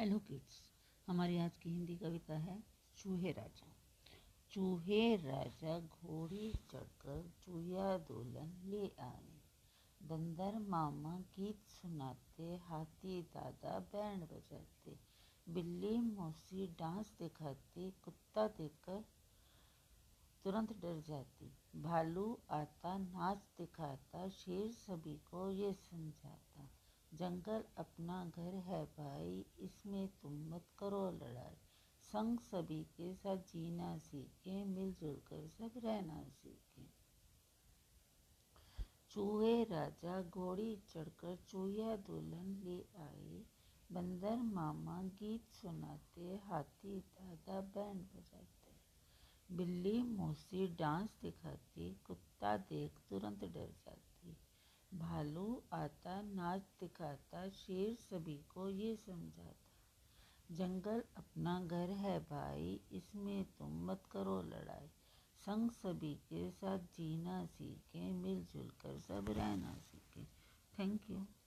Hello kids हमारी आज की हिंदी कविता है, चूहे राजा। चूहे राजा घोड़ी चढ़कर चूया दोलन ले आए। बंदर मामा गीत सुनाते, हाथी दादा बैंड बजाते, बिल्ली मौसी डांस दिखाती, कुत्ता देखकर तुरंत डर जाती। भालू आता, नाच दिखाता, शेर सभी को ये समझाता। जंगल अपना घर है भाई, इसमें तुम मत करो लड़ाई। संग सभी के साथ जीना सीखे मिलजुल कर सब रहना सीखे। चूहे राजा घोड़ी चढ़कर चूहिया दुल्हन ले आए। बंदर मामा गीत सुनाते, हाथी दादा बैंड बजाते। बिल्ली मौसी डांस दिखाती, कुत्ता देख तुरंत डर जाती। भालू आता, नाच दिखाता, शेर सभी को ये समझाता, जंगल अपना घर है भाई, इसमें तुम मत करो लड़ाई। संग सभी के साथ जीना सीखें, मिलजुल कर सब रहना सीखें।